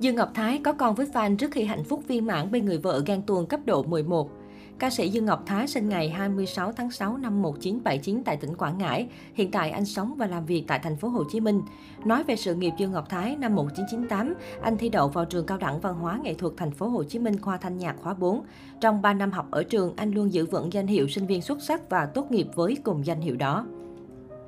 Dương Ngọc Thái có con với fan trước khi hạnh phúc viên mãn bên người vợ gan tuồng cấp độ 11. Ca sĩ Dương Ngọc Thái sinh ngày 26 tháng 6 năm 1979 tại tỉnh Quảng Ngãi. Hiện tại anh sống và làm việc tại thành phố Hồ Chí Minh. Nói về sự nghiệp Dương Ngọc Thái, năm 1998, anh thi đậu vào trường cao đẳng văn hóa nghệ thuật thành phố Hồ Chí Minh khoa thanh nhạc khóa 4. Trong 3 năm học ở trường, anh luôn giữ vững danh hiệu sinh viên xuất sắc và tốt nghiệp với cùng danh hiệu đó.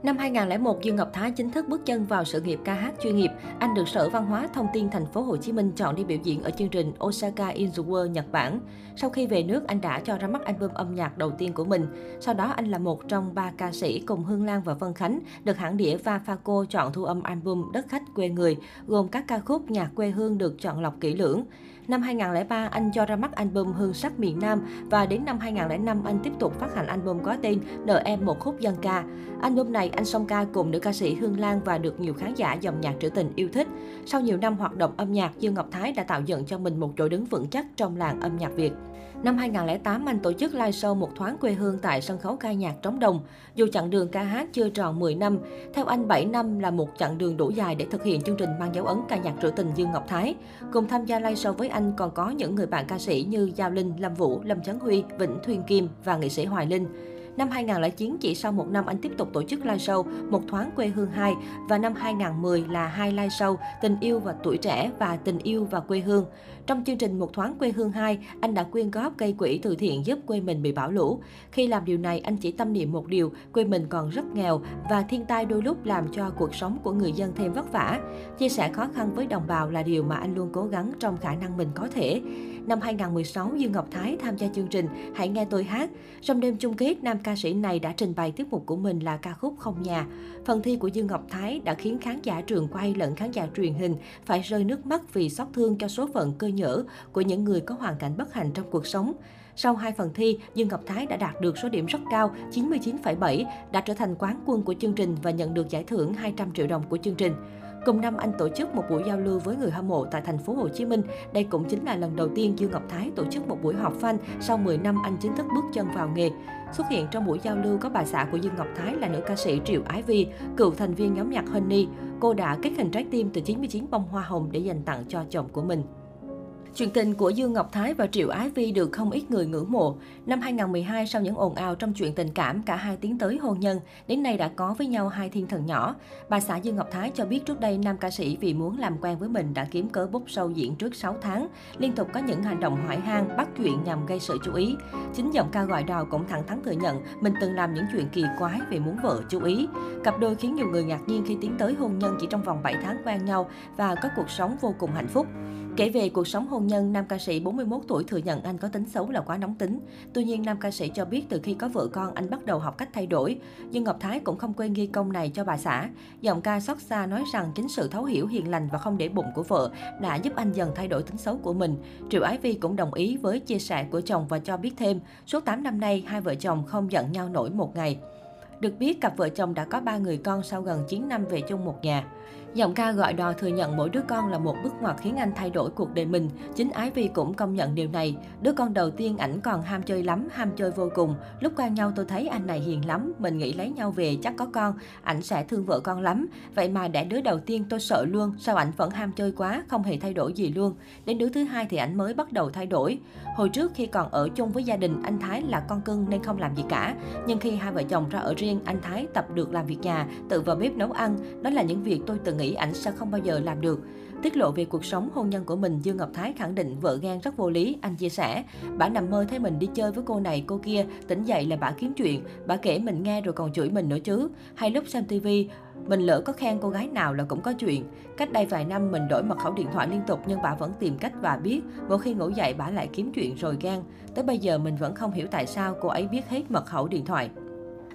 Năm 2001, Dương Ngọc Thái chính thức bước chân vào sự nghiệp ca hát chuyên nghiệp. Anh được Sở Văn hóa Thông tin Thành phố Hồ Chí Minh chọn đi biểu diễn ở chương trình Osaka in the World Nhật Bản. Sau khi về nước, anh đã cho ra mắt album âm nhạc đầu tiên của mình. Sau đó, anh là một trong ba ca sĩ cùng Hương Lan và Vân Khánh được hãng đĩa Vafaco chọn thu âm album Đất khách quê người, gồm các ca khúc nhạc quê hương được chọn lọc kỹ lưỡng. Năm 2003, anh cho ra mắt album Hương sắc miền Nam và đến năm 2005, anh tiếp tục phát hành album có tên Nợ em một khúc dân ca. Album này, anh song ca cùng nữ ca sĩ Hương Lan và được nhiều khán giả dòng nhạc trữ tình yêu thích. Sau nhiều năm hoạt động âm nhạc, Dương Ngọc Thái đã tạo dựng cho mình một chỗ đứng vững chắc trong làng âm nhạc Việt. Năm 2008, anh tổ chức live show một thoáng quê hương tại sân khấu ca nhạc Trống Đồng. Dù chặng đường ca hát chưa tròn 10 năm, theo anh 7 năm là một chặng đường đủ dài để thực hiện chương trình mang dấu ấn ca nhạc trữ tình Dương Ngọc Thái. Cùng tham gia live show với anh còn có những người bạn ca sĩ như Giao Linh, Lâm Vũ, Lâm trấn Huy, Vĩnh Thuyên Kim và nghệ sĩ Hoài Linh. Năm 2009, chỉ sau một năm anh tiếp tục tổ chức live show Một thoáng quê hương 2 và năm 2010 là hai live show Tình yêu và tuổi trẻ và Tình yêu và quê hương. Trong chương trình Một thoáng quê hương 2, anh đã quyên góp gây quỹ từ thiện giúp quê mình bị bão lũ. Khi làm điều này, anh chỉ tâm niệm một điều, quê mình còn rất nghèo và thiên tai đôi lúc làm cho cuộc sống của người dân thêm vất vả. Chia sẻ khó khăn với đồng bào là điều mà anh luôn cố gắng trong khả năng mình có thể. Năm 2016, Dương Ngọc Thái tham gia chương trình Hãy nghe tôi hát. Trong đêm chung kết, nam ca sĩ này đã trình bày tiết mục của mình là ca khúc Không nhà. Phần thi của Dương Ngọc Thái đã khiến khán giả trường quay lẫn khán giả truyền hình phải rơi nước mắt vì xót thương cho số phận cơ nhở của những người có hoàn cảnh bất hạnh trong cuộc sống. Sau hai phần thi, Dương Ngọc Thái đã đạt được số điểm rất cao 99,7, đã trở thành quán quân của chương trình và nhận được giải thưởng 200 triệu đồng của chương trình. Cùng năm anh tổ chức một buổi giao lưu với người hâm mộ tại thành phố Hồ Chí Minh. Đây cũng chính là lần đầu tiên Dương Ngọc Thái tổ chức một buổi họp fan sau 10 năm anh chính thức bước chân vào nghề. Xuất hiện trong buổi giao lưu có bà xã của Dương Ngọc Thái là nữ ca sĩ Triệu Ái Vi, cựu thành viên nhóm nhạc Honey. Cô đã kết hình trái tim từ 99 bông hoa hồng để dành tặng cho chồng của mình. Chuyện tình của Dương Ngọc Thái và Triệu Ái Vi được không ít người ngưỡng mộ. Năm 2012, sau những ồn ào trong chuyện tình cảm, cả hai tiến tới hôn nhân. Đến nay đã có với nhau hai thiên thần nhỏ. Bà xã Dương Ngọc Thái cho biết trước đây nam ca sĩ vì muốn làm quen với mình đã kiếm cớ bốc sâu diễn trước 6 tháng. Liên tục có những hành động hoại hang, bắt chuyện nhằm gây sự chú ý. Chính giọng ca gọi đò cũng thẳng thắn thừa nhận mình từng làm những chuyện kỳ quái vì muốn vợ chú ý. Cặp đôi khiến nhiều người ngạc nhiên khi tiến tới hôn nhân chỉ trong vòng 7 tháng quen nhau và có cuộc sống vô cùng hạnh phúc. Kể về cuộc sống hôn nhân, nam ca sĩ 41 tuổi thừa nhận anh có tính xấu là quá nóng tính. Tuy nhiên, nam ca sĩ cho biết từ khi có vợ con, anh bắt đầu học cách thay đổi. Nhưng Ngọc Thái cũng không quên ghi công này cho bà xã. Giọng ca xót xa nói rằng chính sự thấu hiểu hiền lành và không để bụng của vợ đã giúp anh dần thay đổi tính xấu của mình. Triệu Ái Vi cũng đồng ý với chia sẻ của chồng và cho biết thêm, suốt 8 năm nay, hai vợ chồng không giận nhau nổi một ngày. Được biết, cặp vợ chồng đã có 3 người con sau gần 9 năm về chung một nhà. Giọng ca gọi đò thừa nhận mỗi đứa con là một bước ngoặt khiến anh thay đổi cuộc đời mình. Chính Ái Vi cũng công nhận điều này. Đứa con đầu tiên ảnh còn ham chơi lắm, ham chơi vô cùng. Lúc quen nhau tôi thấy anh này hiền lắm, mình nghĩ lấy nhau về chắc có con, ảnh sẽ thương vợ con lắm. Vậy mà đẻ đứa đầu tiên tôi sợ luôn, sao ảnh vẫn ham chơi quá, không hề thay đổi gì luôn. Đến đứa thứ hai thì ảnh mới bắt đầu thay đổi. Hồi trước khi còn ở chung với gia đình, anh Thái là con cưng nên không làm gì cả. Nhưng khi hai vợ chồng ra ở riêng, anh Thái tập được làm việc nhà, tự vào bếp nấu ăn. Đó là những việc tôi từng nghĩ ảnh sẽ không bao giờ làm được. Tiết lộ về cuộc sống hôn nhân của mình, Dương Ngọc Thái khẳng định vợ ghen rất vô lý. Anh chia sẻ, bà nằm mơ thấy mình đi chơi với cô này, cô kia, tỉnh dậy là bà kiếm chuyện. Bà kể mình nghe rồi còn chửi mình nữa chứ. Hay lúc xem tivi mình lỡ có khen cô gái nào là cũng có chuyện. Cách đây vài năm mình đổi mật khẩu điện thoại liên tục nhưng bà vẫn tìm cách và biết. Mỗi khi ngủ dậy bà lại kiếm chuyện rồi ghen. Tới bây giờ mình vẫn không hiểu tại sao cô ấy biết hết mật khẩu điện thoại.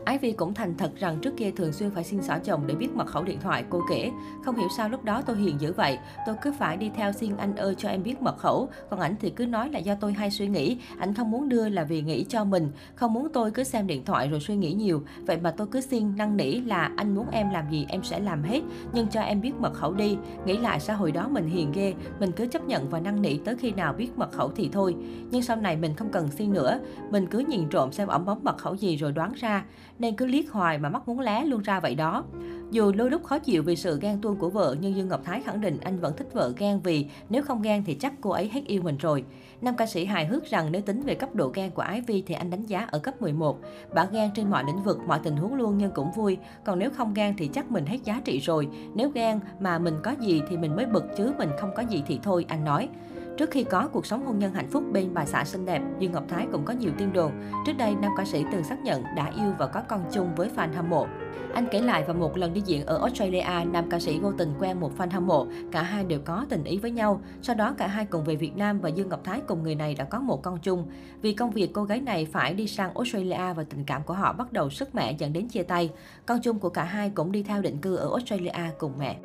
Ái Vi cũng thành thật rằng trước kia thường xuyên phải xin xỏ chồng để biết mật khẩu điện thoại. Cô kể, không hiểu sao lúc đó tôi hiền dữ vậy. Tôi cứ phải đi theo xin anh ơi cho em biết mật khẩu. Còn ảnh thì cứ nói là do tôi hay suy nghĩ. Ảnh không muốn đưa là vì nghĩ cho mình. Không muốn tôi cứ xem điện thoại rồi suy nghĩ nhiều. Vậy mà tôi cứ xin năn nỉ là anh muốn em làm gì em sẽ làm hết. Nhưng cho em biết mật khẩu đi. Nghĩ lại xã hội đó mình hiền ghê. Mình cứ chấp nhận và năn nỉ tới khi nào biết mật khẩu thì thôi. Nhưng sau này mình không cần xin nữa. Mình cứ nhìn trộm xem ổng bóng mật khẩu gì rồi đoán ra nên cứ liếc hoài mà mắt muốn lé luôn ra vậy đó. Dù đôi lúc khó chịu vì sự ghen tuông của vợ, nhưng Dương Ngọc Thái khẳng định anh vẫn thích vợ ghen vì nếu không ghen thì chắc cô ấy hết yêu mình rồi. Nam ca sĩ hài hước rằng nếu tính về cấp độ ghen của Ái Vi thì anh đánh giá ở cấp 11. Bà ghen trên mọi lĩnh vực, mọi tình huống luôn nhưng cũng vui. Còn nếu không ghen thì chắc mình hết giá trị rồi. Nếu ghen mà mình có gì thì mình mới bực chứ mình không có gì thì thôi, anh nói. Trước khi có cuộc sống hôn nhân hạnh phúc bên bà xã xinh đẹp, Dương Ngọc Thái cũng có nhiều tin đồn. Trước đây, nam ca sĩ từng xác nhận đã yêu và có con chung với fan hâm mộ. Anh kể lại vào một lần đi diễn ở Australia, nam ca sĩ vô tình quen một fan hâm mộ. Cả hai đều có tình ý với nhau. Sau đó cả hai cùng về Việt Nam và Dương Ngọc Thái cùng người này đã có một con chung. Vì công việc cô gái này phải đi sang Australia và tình cảm của họ bắt đầu sức mẻ dẫn đến chia tay. Con chung của cả hai cũng đi theo định cư ở Australia cùng mẹ.